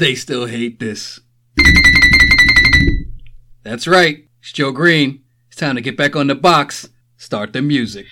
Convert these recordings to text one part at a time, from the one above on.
They still hate this. That's right. It's Joe Green. It's time to get back on the box. Start the music.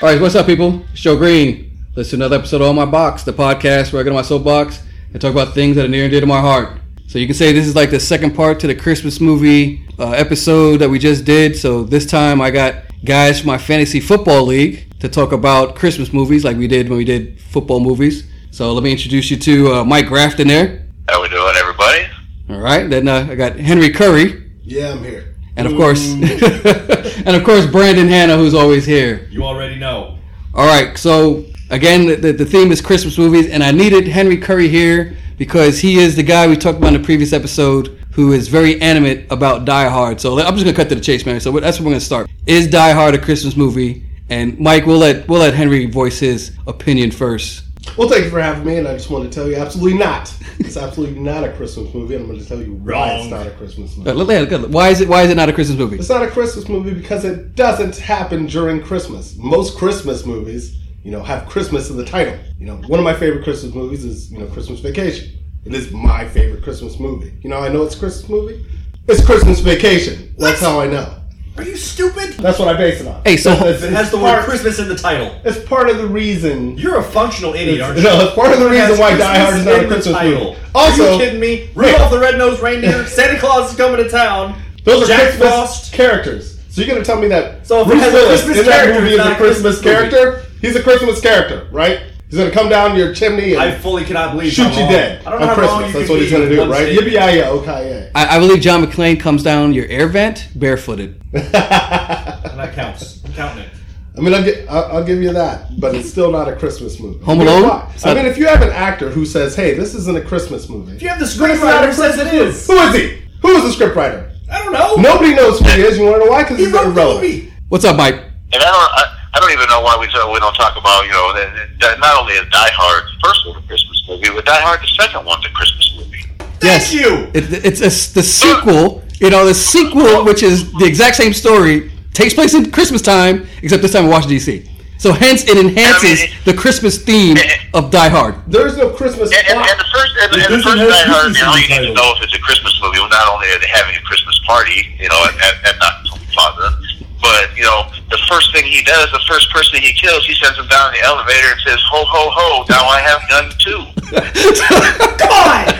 All right, what's up, people? It's Joe Green. Listen to another episode of On My Box, the podcast where I get on my soapbox and talk about things that are near and dear to my heart. So you can say this is like the second part to the Christmas movie uh, episode that we just did. So this time I got guys from my fantasy football league to talk about Christmas movies like we did when we did football movies. So let me introduce you to uh, Mike Grafton there. How we doing, everybody? All right, then uh, I got Henry Curry, Yeah, I'm here. and of course, and of course Brandon Hanna, who's always here. You already know. All right, so again, the, the theme is Christmas movies, and I needed Henry Curry here because he is the guy we talked about in the previous episode who is very animate about Die Hard. So I'm just gonna cut to the chase, man. So that's where we're gonna start. Is Die Hard a Christmas movie? And Mike, we'll let we'll let Henry voice his opinion first. Well, thank you for having me, and I just want to tell you, absolutely not. It's absolutely not a Christmas movie, and I'm going to tell you why it's not a Christmas movie. Why is it why is it not a Christmas movie? It's not a Christmas movie because it doesn't happen during Christmas. Most Christmas movies, you know, have Christmas in the title. You know, one of my favorite Christmas movies is, you know, Christmas Vacation. It is my favorite Christmas movie. You know, I know it's a Christmas movie. It's Christmas Vacation. That's how I know. Are you stupid? That's what I base it on. Hey, so- It's- It has the it's word Christmas in the title. It's part of the reason You're a functional idiot, aren't you? No, it's part of the It reason why Die Hard is not a Christmas title. movie. Also- Are you kidding me? Rudolph the Red-Nosed Reindeer, Santa Claus is coming to town. Those are Jack Christmas Frost. characters. So you're gonna tell me that So if it Bruce has a Willis Christmas in that movie is a a Christmas Christmas movie. character? He's a Christmas character, right? He's gonna come down your chimney and I fully cannot believe shoot you wrong- dead I don't know on how wrong Christmas. you That's can what he's be gonna in do, one right? statement. Yippee okay I, I believe John McClane comes down your air vent barefooted. And that counts. I'm counting it. I mean, I'll, gi- I'll, I'll give you that, but it's still not a Christmas movie. Home Here's Alone? why. So- I mean, if you have an actor who says, "Hey, this isn't a Christmas movie," If you have the then it's not screenwriter who says Christmas it movie. is. Who is he? Who is the scriptwriter? I don't know. Nobody knows who he is. You want to know why? Because He he's wrote the irrelevant. movie. What's up, Mike? And I don't, I, I don't even know why we talk, we don't talk about, you know, that, that not only is Die Hard the first one a Christmas movie, but Die Hard the second one's a Christmas movie. Yes. Thank you. It, it's it's the sequel. You know, the sequel, which is the exact same story, takes place in Christmas time, except this time in Washington D.C. So hence, it enhances I mean, the Christmas theme of Die Hard. There is no Christmas And, and, and the first, and, and the first have Die Hard, Christmas you know, you need to know if it's a Christmas movie. Well, not only are they having a Christmas party, you know, at, at, at Nakatomi Plaza, but you know, the first thing he does, the first person he kills, he sends him down the elevator and says, "Ho ho ho! Now I have gun too." Come on.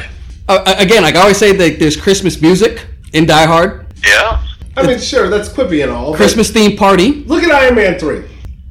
Uh, again, like I always say, that there's Christmas music in Die Hard, Yeah. I mean, sure, that's quippy and all. Christmas themed party. Look at Iron Man 3.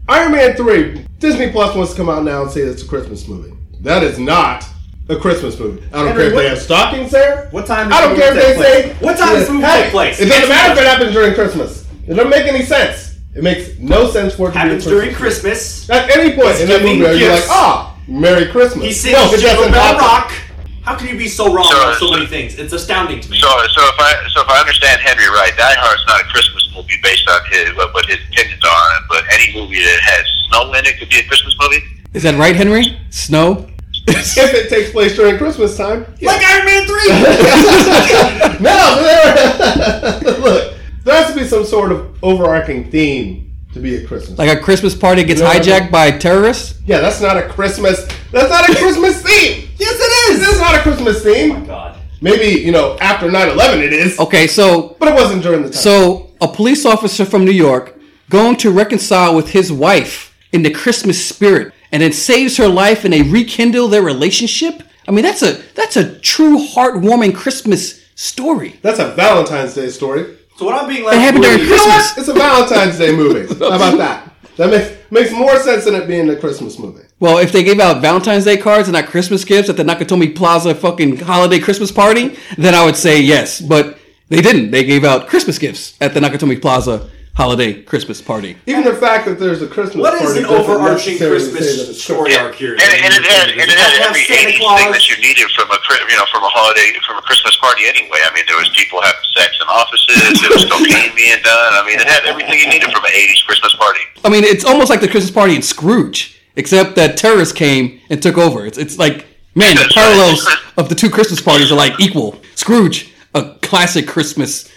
Iron Man 3, Disney Plus wants to come out now and say it's a Christmas movie. That is not a Christmas movie. I don't Henry, care if what- they have stockings there. What time I don't care if they take say. What time does the movie Hey, take place? It doesn't matter if it happens during Christmas. It doesn't make any sense. It makes no sense for it to Happens be a during Christmas. Christmas. At any point He's in that giving movie, you're like, gifts. ah, Merry Christmas. He sings no, Jingle Bell happen. Rock. How can you be so wrong So- about so so- many things? It's astounding to me. So, so if I so if I understand Henry right, Die Hard's not a Christmas movie based on his what, what his opinions are on it, but any movie that has snow in it could be a Christmas movie. Is that right, Henry? Snow. If it takes place during Christmas time, yeah. like Iron Man 3. no, there, look, there has to be some sort of overarching theme to be a Christmas. Like a Christmas party gets You know what I hijacked mean? by terrorists. yeah, that's not a Christmas. That's not a Christmas theme. yes, it is. That's not a Christmas Oh theme. my God. Maybe you know after 9-11 it is, Okay, so but it wasn't during the time. So, a police officer from New York going to reconcile with his wife in the Christmas spirit and then saves her life and they rekindle their relationship. I mean, that's a that's a true heartwarming Christmas story. that's a Valentine's Day story. So what I'm being led It happened during believe- You know Christmas. It's a Valentine's Day movie. How about that? That makes makes more sense than it being a Christmas movie. Well, if they gave out Valentine's Day cards and not Christmas gifts at the Nakatomi Plaza fucking holiday Christmas party, then I would say yes. But they didn't. They gave out Christmas gifts at the Nakatomi Plaza holiday Christmas party. Even the fact that there's a Christmas What is party an doesn't overarching necessarily say Christmas story Yeah. arc here? And, and it had and it had every Santa Claus. thing that you needed from a you know from a holiday from a Christmas party anyway. I mean, there was people having sex in offices. There was cocaine being done. I mean, it had everything you needed from an 80s Christmas party. I mean, it's almost like the Christmas party in Scrooge. except that terrorists came and took over. It's it's like man, the parallels of the two Christmas parties are like equal. Scrooge, a classic Christmas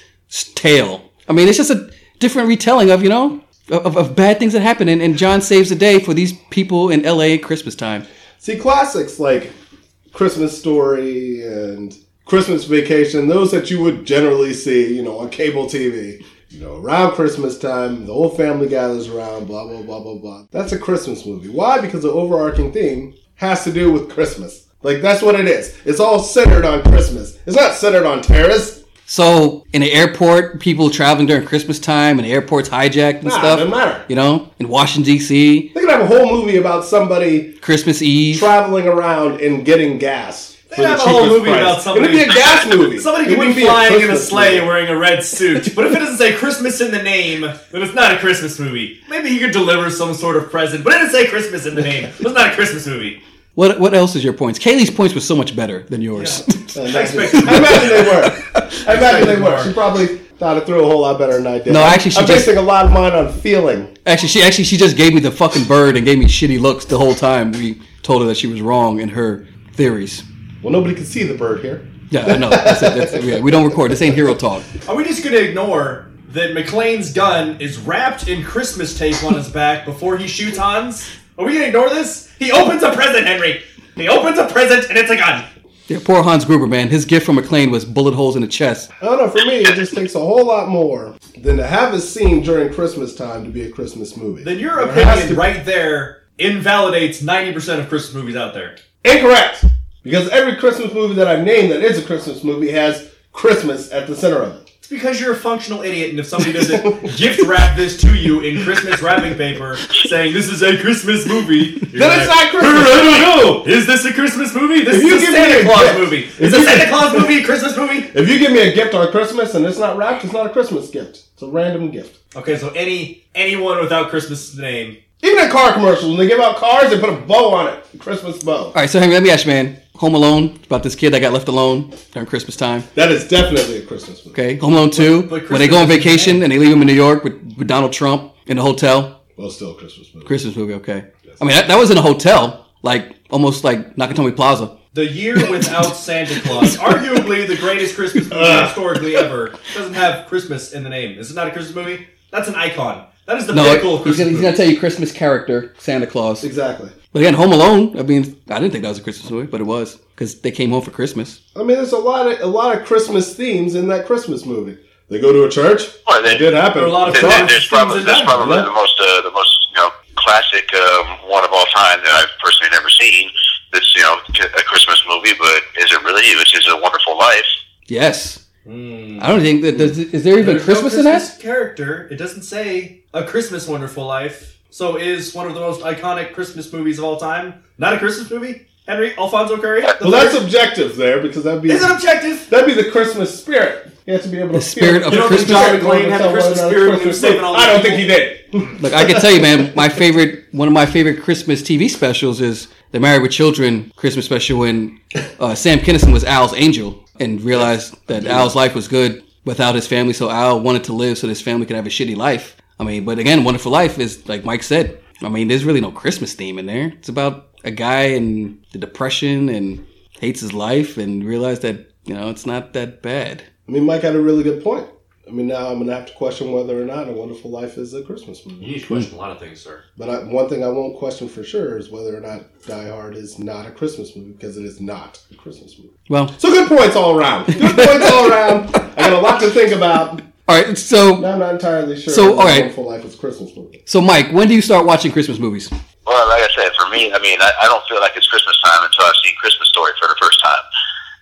tale. I mean, it's just a different retelling of you know of, of bad things that happen, and, and John saves the day for these people in L.A. at Christmas time. See, classics like Christmas Story and Christmas Vacation, those that you would generally see, you know, on cable TV. You know, around Christmas time, the whole family gathers around, blah, blah, blah, blah, blah. That's a Christmas movie. Why? Because the overarching theme has to do with Christmas. Like, that's what it is. It's all centered on Christmas. It's not centered on terrorists. So in the airport, people traveling during Christmas time, and the airport's hijacked and Nah, stuff. doesn't matter. You know, in Washington D.C., They could have a whole movie about somebody Christmas Eve. traveling around and getting gas. They for the have a whole movie price. about somebody. It'd be a gas movie. Somebody could wouldn't be a flying in a sleigh movie. wearing a red suit, but if it doesn't say Christmas in the name, then it's not a Christmas movie. Maybe he could deliver some sort of present, but it doesn't say Christmas in the name. It's not a Christmas movie. What what else is your points? Kaylee's points were so much better than yours. I imagine, I imagine they were. I imagine they were. She probably thought it through a whole lot better than I did. No, actually, she I'm just- basing a lot of mine on feeling. actually, she actually she just gave me the fucking bird and gave me shitty looks the whole time. We told her that she was wrong in her theories. Well, nobody can see the bird here. Yeah, I know. That's it. That's, yeah, we don't record. This ain't hero talk. Are we just gonna ignore that McClane's gun is wrapped in Christmas tape on his back before he shoots Hans? Are we gonna ignore this? He opens a present, Henry. He opens a present and it's a gun. Yeah, poor Hans Gruber, man. His gift from McClane was bullet holes in the chest. I don't know. For me, it just takes a whole lot more than to have a scene during Christmas time to be a Christmas movie. Then your There has opinion to- right there invalidates 90% of Christmas movies out there. Incorrect. Because every Christmas movie that I've named that is a Christmas movie has Christmas at the center of it. It's because you're a functional idiot, and if somebody doesn't gift wrap this to you in Christmas wrapping paper, saying this is a Christmas movie, you're Then it's not Christmas. I don't know. Is this a Christmas movie? This If you is a give me Santa a Claus gift- movie. if Is a Santa Claus movie a Christmas movie? If you give me a gift on Christmas and it's not wrapped, it's not a Christmas gift. It's a random gift. Okay, so any anyone without Christmas name. Even in car commercials, when they give out cars, they put a bow on it. Christmas bow. All right, so Henry, let me ask you, man. Home Alone about this kid that got left alone during Christmas time. That is definitely a Christmas movie. Okay, Home Alone two, But- but when they go on vacation and they leave him in New York with, with Donald Trump in the hotel. Well, still a Christmas movie. Christmas movie, okay. I mean, that, that was in a hotel, like almost like Nakatomi Plaza. The Year Without Santa Claus, arguably the greatest Christmas movie historically ever, doesn't have Christmas in the name. Is it not a Christmas movie? That's an icon. That is the No, pinnacle of he's Christmas gonna, he's gonna tell you Christmas character Santa Claus. Exactly. But again, Home Alone. I mean, I didn't think that was a Christmas movie, but it was because they came home for Christmas. I mean, there's a lot of a lot of Christmas themes in that Christmas movie. They go to a church. Well, It did happen. There a lot of Then- Christmas then there's probably that's probably yeah. the most uh, the most you know classic um, one of all time that I've personally never seen. That's you know a Christmas movie, but is it really? Which is a Wonderful Life. Yes. I don't think that. Does, is there even There's no Christmas in that? Character. It doesn't say a Christmas Wonderful Life. So is one of the most iconic Christmas movies of all time not a Christmas movie? Henry Alfonso Curry. The Well, that's third? objective there because that'd be is it objective? that'd be the Christmas spirit. You have to be able to The spirit feel of. You don't Christmas John spirit McClane had a Christmas spirit one when he was saving all I don't think he did. Look, I can tell you, man. My favorite, one of my favorite Christmas TV specials is the Married with Children Christmas special when uh, Sam Kinison was Al's angel and realized that Al's life was good without his family. So Al wanted to live so his family could have a shitty life. I mean, but again, Wonderful Life is like Mike said. I mean, there's really no Christmas theme in there. It's about a guy and the depression and hates his life and realized that you know it's not that bad. I mean, Mike had a really good point. I mean, now I'm going to have to question whether or not A Wonderful Life is a Christmas movie. You need to question a lot of things, sir. But I, one thing I won't question for sure is whether or not Die Hard is not a Christmas movie because it is not a Christmas movie. Well, So good points all around. Good points all around. I got a lot to think about. all right. So, Now I'm not entirely sure. So, whether all right. Wonderful Life is a Christmas movie. so Mike, when do you start watching Christmas movies? Well, like I said, for me, I mean, I, I don't feel like it's Christmas time until I've seen Christmas Story for the first time.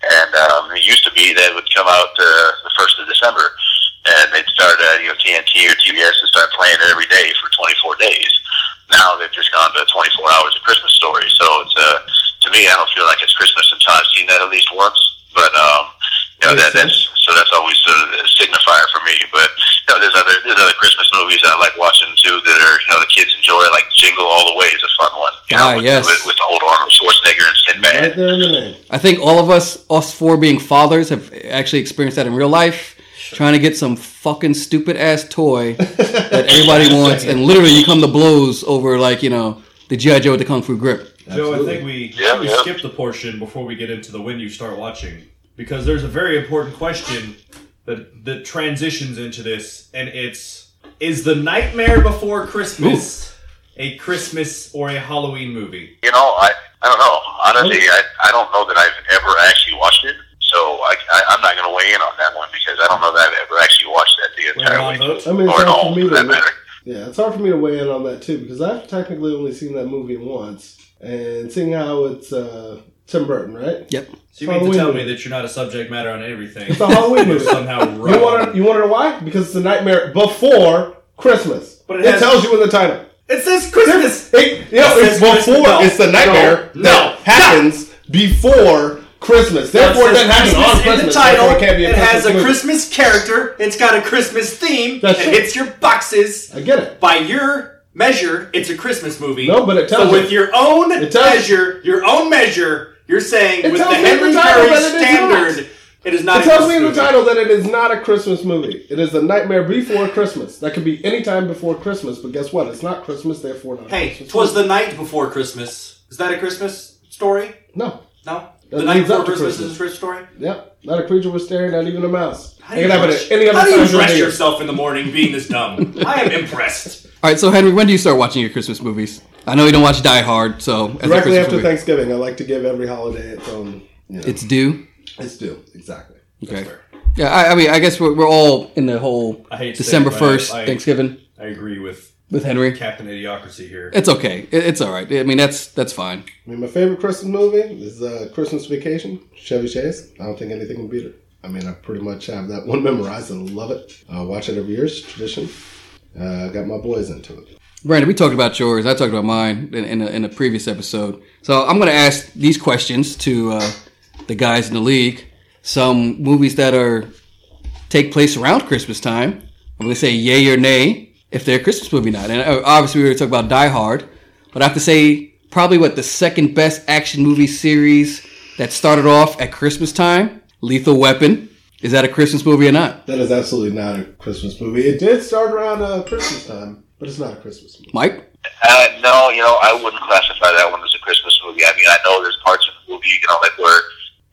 And um, it used to be that it would come out uh, the first of December, and they'd start, uh, you know, TNT or TBS and start playing it every day for 24 days. Now they've just gone to 24 hours of Christmas Story. So it's uh, to me, I don't feel like it's Christmas until I've seen that at least once. But um, you know, that, that's so that's always sort of a signifier for me. But you know, there's other there's other Christmas movies that I like watching too that are you know the kids enjoy, like Jingle All the Way is a fun one. You Ah, know, with, yes. with, with the old Arnold Schwarzenegger and Sinbad. Right there in. I think all of us, us four being fathers, have actually experienced that in real life. Trying to get some fucking stupid ass toy that everybody wants, and literally you come to blows over like you know the GI Joe with the kung fu grip. Joe, I think we, Yeah, we yeah. skipped the portion before we get into the when you start watching because there's a very important question that that transitions into this, and it's is the Nightmare Before Christmas a Christmas or a Halloween movie? You know, I I don't know. Honestly, I I don't know that I've ever actually watched it. So I, I I'm not going to weigh in on that one because I don't know that I've ever actually watched that the entire on way. I mean, it's hard all, for me for that to. matter. Yeah, it's hard for me to weigh in on that too because I've technically only seen that movie once, and seeing how it's uh, Tim Burton, right? Yep. So you mean to tell movie. me that you're not a subject matter on everything? It's a Halloween movie. somehow wrong. You want to you want to know why? Because it's a nightmare before Christmas. But it, it has- tells you in the title. It says Christmas. It, you know, It it's says Christmas. before. No. It's the nightmare No. that No. happens before Christmas. Therefore, it doesn't happen on Christmas Christmas. in the title. It can't be a it has a movie. Christmas character. It's got a Christmas theme. That's it true. hits your boxes. I get it. By your measure, it's a Christmas movie. No, but it tells so you. with your own measure, your own measure, you're saying It with the tells me the Henry Curry it is standard, not. it is not. It tells me in the title that it is not a Christmas movie. It is a nightmare before Christmas. That could be any time before Christmas, but guess what? It's not Christmas, therefore not. a Hey, Christmas twas movie. the night before Christmas. Is that a Christmas story? no. No. That the night leads before Christmas, Christmas. is a Christmas story. Yep, not a creature was staring, not even a mouse. How It do you can happen dress, any other how do you dress yourself in the morning being this dumb? I am impressed. All right, so Henry, when do you start watching your Christmas movies? I know you don't watch Die Hard, so as Directly Christmas after movie, Thanksgiving, I like to give every holiday its own. You know, it's due. it's due exactly. Okay. Yeah, I, I mean, I guess we're, we're all in the whole I hate December it, but I- first I- Thanksgiving I agree with with Henry. Captain Idiocracy here. It's okay. It, it's all right. I mean, that's that's fine. I mean, my favorite Christmas movie is uh, Christmas Vacation, Chevy Chase. I don't think anything can beat it. I mean, I pretty much have that one memorized and love it. I watch it every year. It's a tradition. Uh, got my boys into it. Brandon, we talked about yours. I talked about mine in, in, a, in a previous episode. So I'm going to ask these questions to uh, the guys in the league. Some movies that are take place around Christmas time. I'm going to say yay or nay if they're a Christmas movie or not. And uh, obviously we were talking about Die Hard, but I have to say probably what the second best action movie series that started off at Christmas time, Lethal Weapon. Is that a Christmas movie or not? That is absolutely not a Christmas movie. It did start around uh, Christmas time, but it's not a Christmas movie. Mike? Uh, no, you know, I wouldn't classify that one as a Christmas movie. I mean, I know there's parts of the movie, you know, like where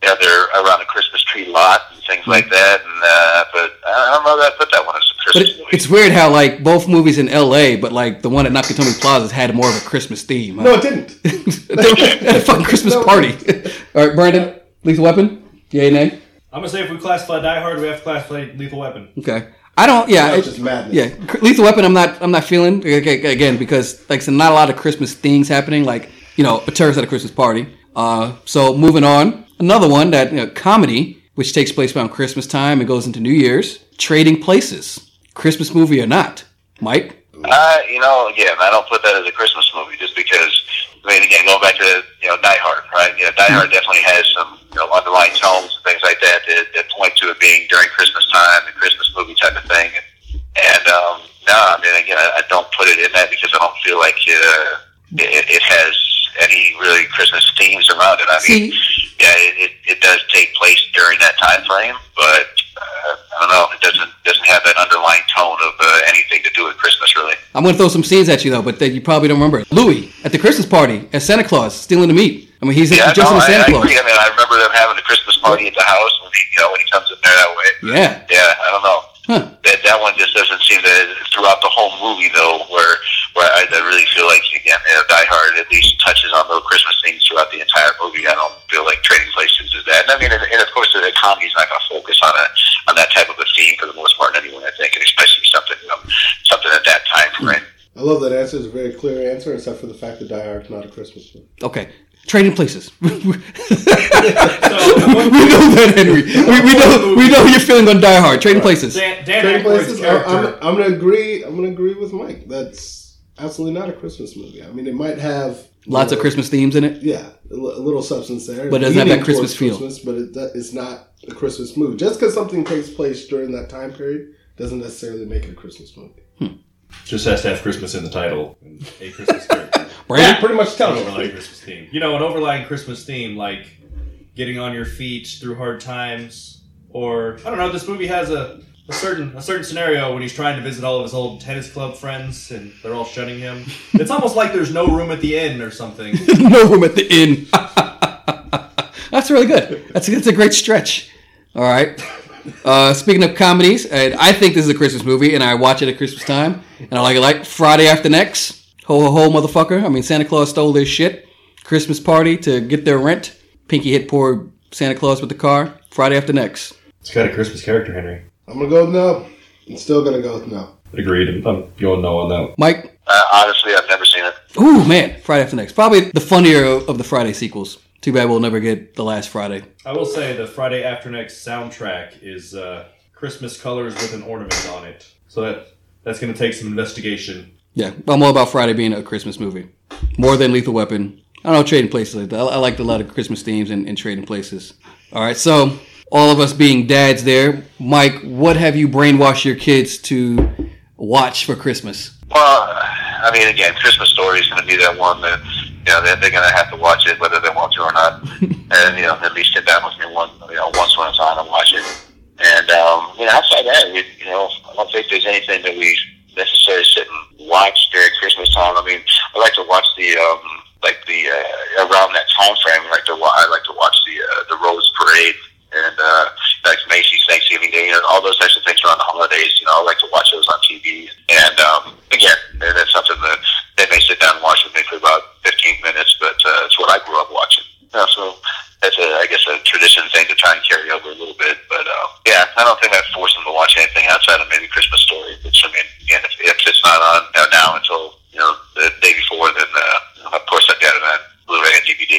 you know, they're around the Christmas tree lot and things like that, and uh, but I don't know that I put that one as a But Christmas it, movie. it's weird how like both movies in L.A., but like the one at Nakatomi Plaza had more of a Christmas theme. No, it didn't. they had a fucking Christmas No. party. All right, Brandon, Lethal Weapon, yay, nay. I'm gonna say if we classify Die Hard, we have to classify Lethal Weapon. Okay, I don't. Yeah, it's just madness. yeah. Lethal Weapon, I'm not. I'm not feeling again because like so not a lot of Christmas things happening. Like you know, a terrorist at a Christmas party. Uh, so moving on, another one that you know, comedy, which takes place around Christmas time and goes into New Year's. Trading Places, Christmas movie or not, Mike? Uh, you know, again, I don't put that as a Christmas movie just because. I mean, again, going back to you know Die Hard, right? You know, Die Hard definitely has some you know underlying tones and things like that that, that point to it being during Christmas time, the Christmas movie type of thing. And, and um, no, I mean, again, I, I don't put it in that because I don't feel like it, uh, it, it has any really Christmas themes around it. I mean, See, yeah, it, it, it does take place during that time frame, but uh, I don't know, it doesn't doesn't have that underlying tone of uh, anything to do with Christmas, really. I'm gonna throw some scenes at you though, but that you probably don't remember. Louis at the Christmas party as Santa Claus stealing the meat. I mean, he's Yeah, just no, in I, Santa I Claus. agree. I mean, I remember them having a Christmas party at the house when he, you know, when he comes in there that way. Yeah. Yeah, I don't know. Huh. That that one just doesn't seem to throughout the whole movie though, where where I, I really feel like again, you know, Die Hard at least touches on those Christmas themes throughout the entire movie. I don't feel like Trading Places is that. And I mean, and, and of course, the comedy's not going to focus on a on that type of a theme for the most part anyway. I think, and especially something you know, something at that time frame. I love that answer. It's a very clear answer, except for the fact that Die Hard's not a Christmas movie. Okay. Trading Places. we know that, Henry. We, we know we know your feeling on Die Hard. Trading Places. Dan, Dan Trading Places. I, I'm, I'm going to agree. I'm going to agree with Mike. That's absolutely not a Christmas movie. I mean, it might have you Lots of Christmas themes in it. Yeah, a little substance there, But it doesn't have that Christmas towards feel. Christmas, but it, do- it's not a Christmas movie. Just because something takes place during that time period doesn't necessarily make it a Christmas movie. Hmm. Just has to have Christmas in the title and a Christmas character. Yeah, Brandon. pretty much an telling overlying. Christmas theme. You know, an overlying Christmas theme like getting on your feet through hard times, or I don't know. This movie has a a certain a certain scenario when he's trying to visit all of his old tennis club friends and they're all shunning him. It's almost like there's no room at the inn or something. no room at the inn. that's really good. That's that's a great stretch. All right. Uh, speaking of comedies, and I think this is a Christmas movie, and I watch it at Christmas time, and I like it like Friday After Next. Ho ho ho, motherfucker! I mean, Santa Claus stole this shit. Christmas party to get their rent. Pinky hit poor Santa Claus with the car. Friday After Next. It's got a Christmas character, Henry. I'm gonna go with no. I'm still gonna go with no. Agreed. I'm, I'm going no on that. Mike. Uh, honestly, I've never seen it. Ooh man, Friday After Next. Probably the funnier of the Friday sequels. Too bad we'll never get the last Friday. I will say the Friday After Next soundtrack is uh, Christmas colors with an ornament on it. So that that's going to take some investigation. Yeah, I'm all about Friday being a Christmas movie. More than Lethal Weapon. I don't know, Trading Places like that. I, I liked a lot of Christmas themes and, and Trading Places. All right, so all of us being dads there, Mike, what have you brainwashed your kids to watch for Christmas? Well, I mean, again, Christmas Story is going to be that one that you know they're, they're going to have to watch it whether they want to or not, and you know at least sit down with me one you know once when it's on and watch it. And um, you know outside that, we, you know, I don't think there's anything that we necessarily sit and watch during Christmas time. I mean, I like to watch the um, like the uh, around that time frame. I like to I like to watch the uh, the Rose Parade and uh, like Macy's Thanksgiving Day, you know, all those types of things around the holidays. You know, I like to watch those on TV. And um, again, and that's something that they may sit down and watch with me for about 15 minutes, but uh, it's what I grew up watching. You know, so that's a, I guess, a tradition thing to try and carry over a little bit. But uh, yeah, I don't think I'd force them to watch anything outside of maybe Christmas Story. Which I mean, again, if, if it's not on you know, now until you know the day before, then uh, of course I've got it on Blu-ray and DVD.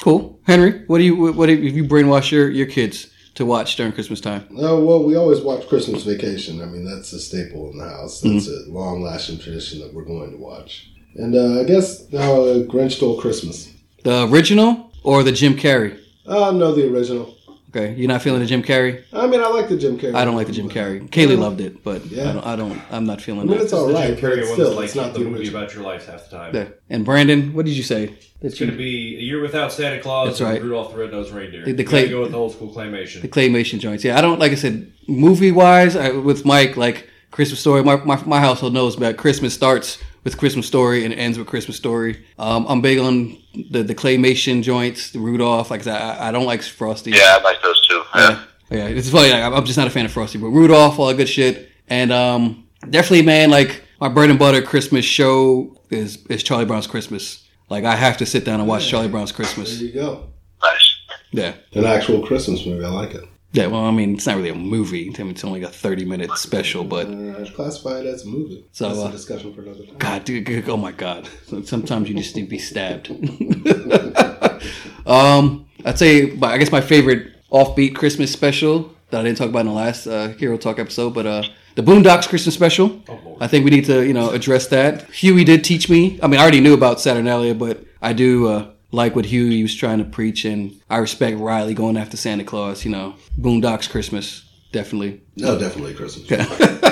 Cool. Henry, what do you what have you brainwashed your, your kids to watch during Christmas time? Oh well, we always watch Christmas Vacation. I mean, that's a staple in the house. That's a long-lasting tradition that we're going to watch. And uh, I guess now uh, Grinch Stole Christmas. The original or the Jim Carrey? Uh, no, the original. Okay, you're not feeling the Jim Carrey? I mean, I like the Jim Carrey. I don't like the Jim Carrey. Kaylee loved it, but Yeah. I don't. I don't. I'm not I feeling mean, that. it's all The right, Jim but Carrey it's one still, like it's not the the movie original. about your life half the time. Yeah. And Brandon, what did you say? That It's going to be a year without Santa Claus That's and right. Rudolph the Red-Nosed Reindeer. The- the clay- gotta go with the old school claymation. the claymation joints. Yeah, I don't like I said movie wise I, with Mike like Christmas story. My, my my household knows about Christmas starts with Christmas story and it ends with Christmas story. Um, I'm big on the the claymation joints, the Rudolph. Like I said, I, I don't like Frosty. Yeah, I like those too. Yeah. Yeah, yeah. It's funny. Like, I'm just not a fan of Frosty, but Rudolph, all that good shit, and um, definitely, man, like my bread and butter Christmas show is is Charlie Brown's Christmas. Like I have to sit down and watch Charlie Brown's Christmas. There you go. Nice. Yeah. An actual Christmas movie. I like it. Yeah, well, I mean, it's not really a movie. I mean, it's only a 30 minute special, but Uh, classify it as a movie. So, That's uh, a discussion for another time. God, dude, g- oh my God. Sometimes you just need to be stabbed. um, I'd say, but I guess my favorite offbeat Christmas special that I didn't talk about in the last uh, Hero Talk episode, but uh, the Boondocks Christmas special. I think we need to, you know, address that. Huey did teach me. I mean, I already knew about Saturnalia, but I do uh, like what Huey was trying to preach, and I respect Riley going after Santa Claus. You know, Boondocks Christmas, definitely. No, definitely Christmas.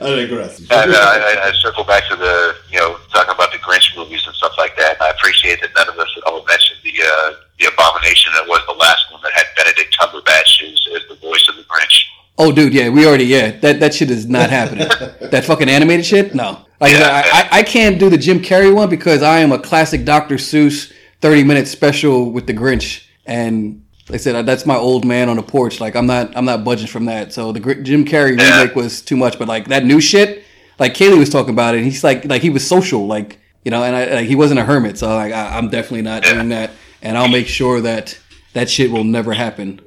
I digress. And uh, I, I- I circle back to the, you know, talking about the Grinch movies and stuff like that. I appreciate that none of us all mentioned the uh, the abomination that was the last one that had Benedict Cumberbatch as, as the voice of the Grinch. Oh, dude, yeah, we already, yeah, that that shit is not happening. that fucking animated shit, no. Like, Yeah. I, I, I can't do the Jim Carrey one because I am a classic Dr. Seuss thirty minute special with the Grinch, and like I said that's my old man on the porch. Like, I'm not, I'm not budging from that. So the Gr- Jim Carrey Yeah. remake was too much, but like that new shit, like Kaylee was talking about it. He's like, like he was social, like you know, and I, like he wasn't a hermit. So like, I, I'm definitely not doing that, and I'll make sure that that shit will never happen.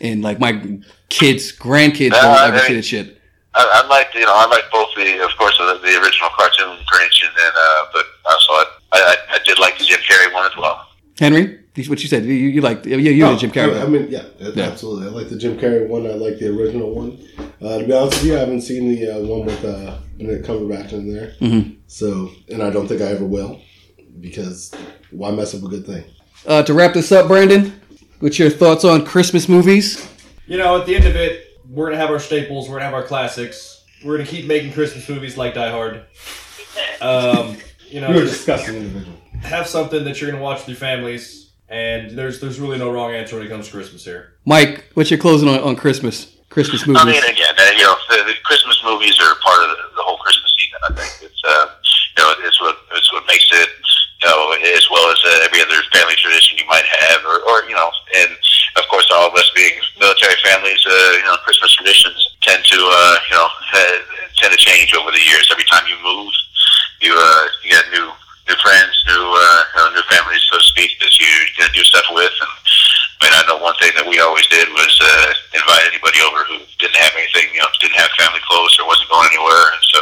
And like my kids, grandkids Yeah, won't ever I- see that shit. I, I liked, you know, I like both the, of course, the, the original cartoon Grinch, and then, uh, but also I, I, I did like the Jim Carrey one as well. Henry, what you said? You, you like? Yeah, you Oh, did Jim Carrey. I, I mean, yeah, Yeah. absolutely. I like the Jim Carrey one. I like the original one. Uh, to be honest with you, I haven't seen the uh, one with uh, Benedict Cumberbatch in there. Mhm. So, and I don't think I ever will, because why mess up a good thing? Uh, to wrap this up, Brandon, what's your thoughts on Christmas movies? You know, at the end of it, we're gonna have our staples. We're gonna have our classics. We're gonna keep making Christmas movies like Die Hard. Um, you know, You're a disgusting individual. have something that you're gonna watch with your families. And there's there's really no wrong answer when it comes to Christmas here. Mike, what's your closing on, on Christmas? Christmas movies. I mean, again, you know, the, the Christmas movies are part of the, the whole Christmas season. I think it's, uh, you know, it's what it's what makes it, know, as well as uh, every other family tradition you might have, or, or you know, and of course, all of us being military families, uh, you know, Christmas traditions tend to, uh, you know, uh, tend to change over the years. Every time you move, you uh, you get new new friends, new uh, you know, new families, so to speak, that you you do stuff with. And I mean, I know one thing that we always did was uh, invite anybody over who didn't have anything, you know, didn't have family close or wasn't going anywhere, and so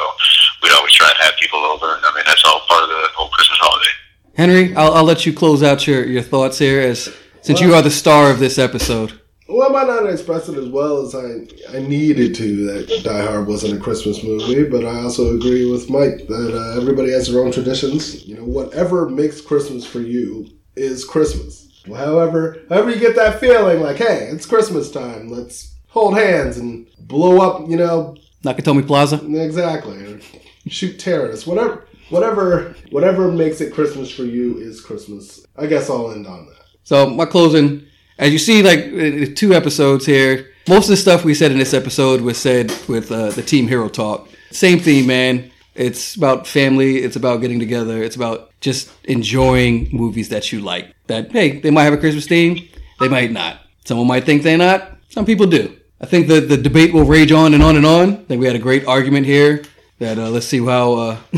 we'd always try and have people over. And I mean, that's all part of the whole Christmas holiday. Henry, I'll, I'll let you close out your, your thoughts here as since you are the star of this episode. Well, I might not express it as well as I I needed to. That Die Hard wasn't a Christmas movie, but I also agree with Mike that uh, everybody has their own traditions. You know, whatever makes Christmas for you is Christmas. However, however you get that feeling, like, hey, it's Christmas time. Let's hold hands and blow up. You know, Nakatomi Plaza. exactly. Or shoot terrorists. Whatever, whatever, whatever makes it Christmas for you is Christmas. I guess I'll end on that. So my closing, as you see, like uh, two episodes here. Most of the stuff we said in this episode was said with uh, the Team Hero Talk. Same theme, man. It's about family. It's about getting together. It's about just enjoying movies that you like. That hey, they might have a Christmas theme. They might not. Someone might think they're not. Some people do. I think that the debate will rage on and on and on. I think we had a great argument here. That uh, let's see how uh,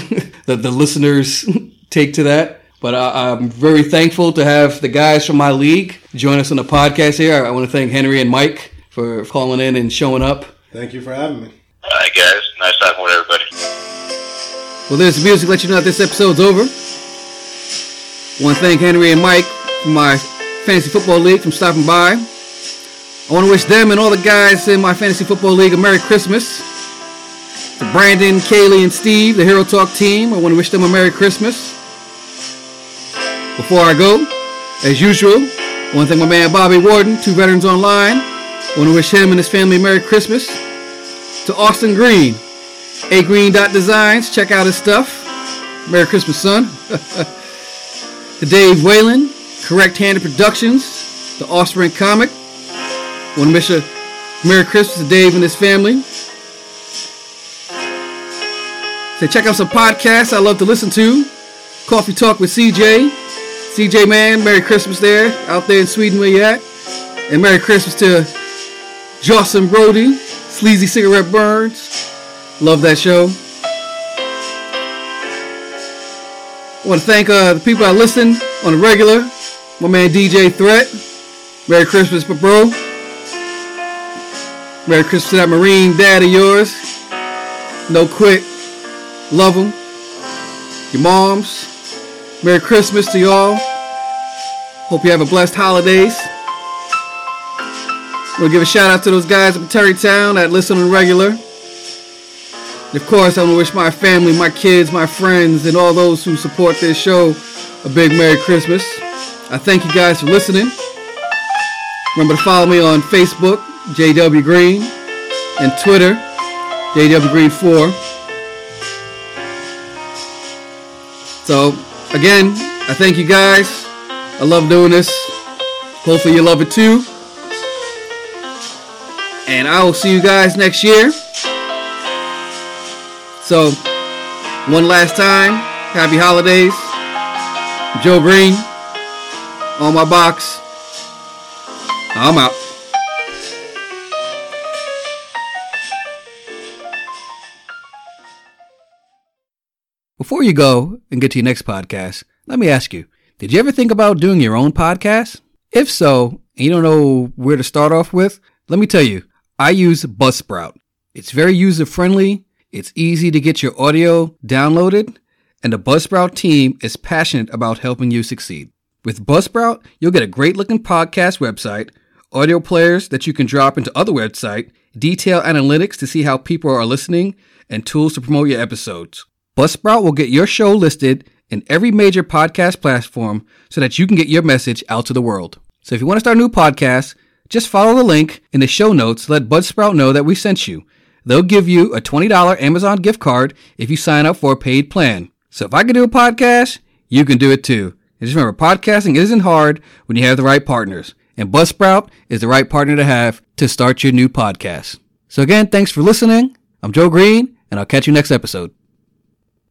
the the listeners take to that. But I, I'm very thankful to have the guys from my league join us on the podcast here. I want to thank Henry and Mike for calling in and showing up. Thank you for having me. All right, guys, nice talking with everybody. Well, there's the music. Let you know that this episode's over. want to thank Henry and Mike from my fantasy football league from stopping by. I want to wish them and all the guys in my fantasy football league a Merry Christmas. To Brandon, Kaylee, and Steve, the Hero Talk team, I want to wish them a Merry Christmas. Before I go, as usual, I want to thank my man Bobby Warden, two veterans online. I want to wish him and his family a Merry Christmas. To Austin Green, A Green Dot Designs, check out his stuff. Merry Christmas, son. to Dave Whalen, Correct Handed Productions, The Offspring Comic. I Want to wish a Merry Christmas to Dave and his family. Say, check out some podcasts I love to listen to. Coffee Talk with CJ. CJ, man, Merry Christmas there, out there in Sweden where you at. And Merry Christmas to Jocelyn Brody, Sleazy Cigarette Burns. Love that show. I want to thank uh, the people that listen on the regular. My man DJ Threat. Merry Christmas, my bro. Merry Christmas to that Marine dad of yours. No quit. Love them. Your moms. Merry Christmas to y'all. Hope you have a blessed holidays. We'll give a shout out to those guys up in Terrytown that listen on regular. And of course, I want to wish my family, my kids, my friends, and all those who support this show a big Merry Christmas. I thank you guys for listening. Remember to follow me on Facebook, JW Green, and Twitter, JW Green 4. So, again, I thank you guys. I love doing this. Hopefully, you love it too. And I will see you guys next year. So, one last time, happy holidays. Joe Green on my box. I'm out. Before you go and get to your next podcast, let me ask you did you ever think about doing your own podcast? If so, and you don't know where to start off with, let me tell you, I use Buzzsprout. It's very user friendly, it's easy to get your audio downloaded, and the Buzzsprout team is passionate about helping you succeed. With Buzzsprout, you'll get a great looking podcast website, audio players that you can drop into other websites, detailed analytics to see how people are listening, and tools to promote your episodes. Buzzsprout will get your show listed in every major podcast platform so that you can get your message out to the world. So if you want to start a new podcast, just follow the link in the show notes let Buzzsprout know that we sent you. They'll give you a $20 Amazon gift card if you sign up for a paid plan. So if I can do a podcast, you can do it too. And just remember, podcasting isn't hard when you have the right partners. And Buzzsprout is the right partner to have to start your new podcast. So again, thanks for listening. I'm Joe Green, and I'll catch you next episode.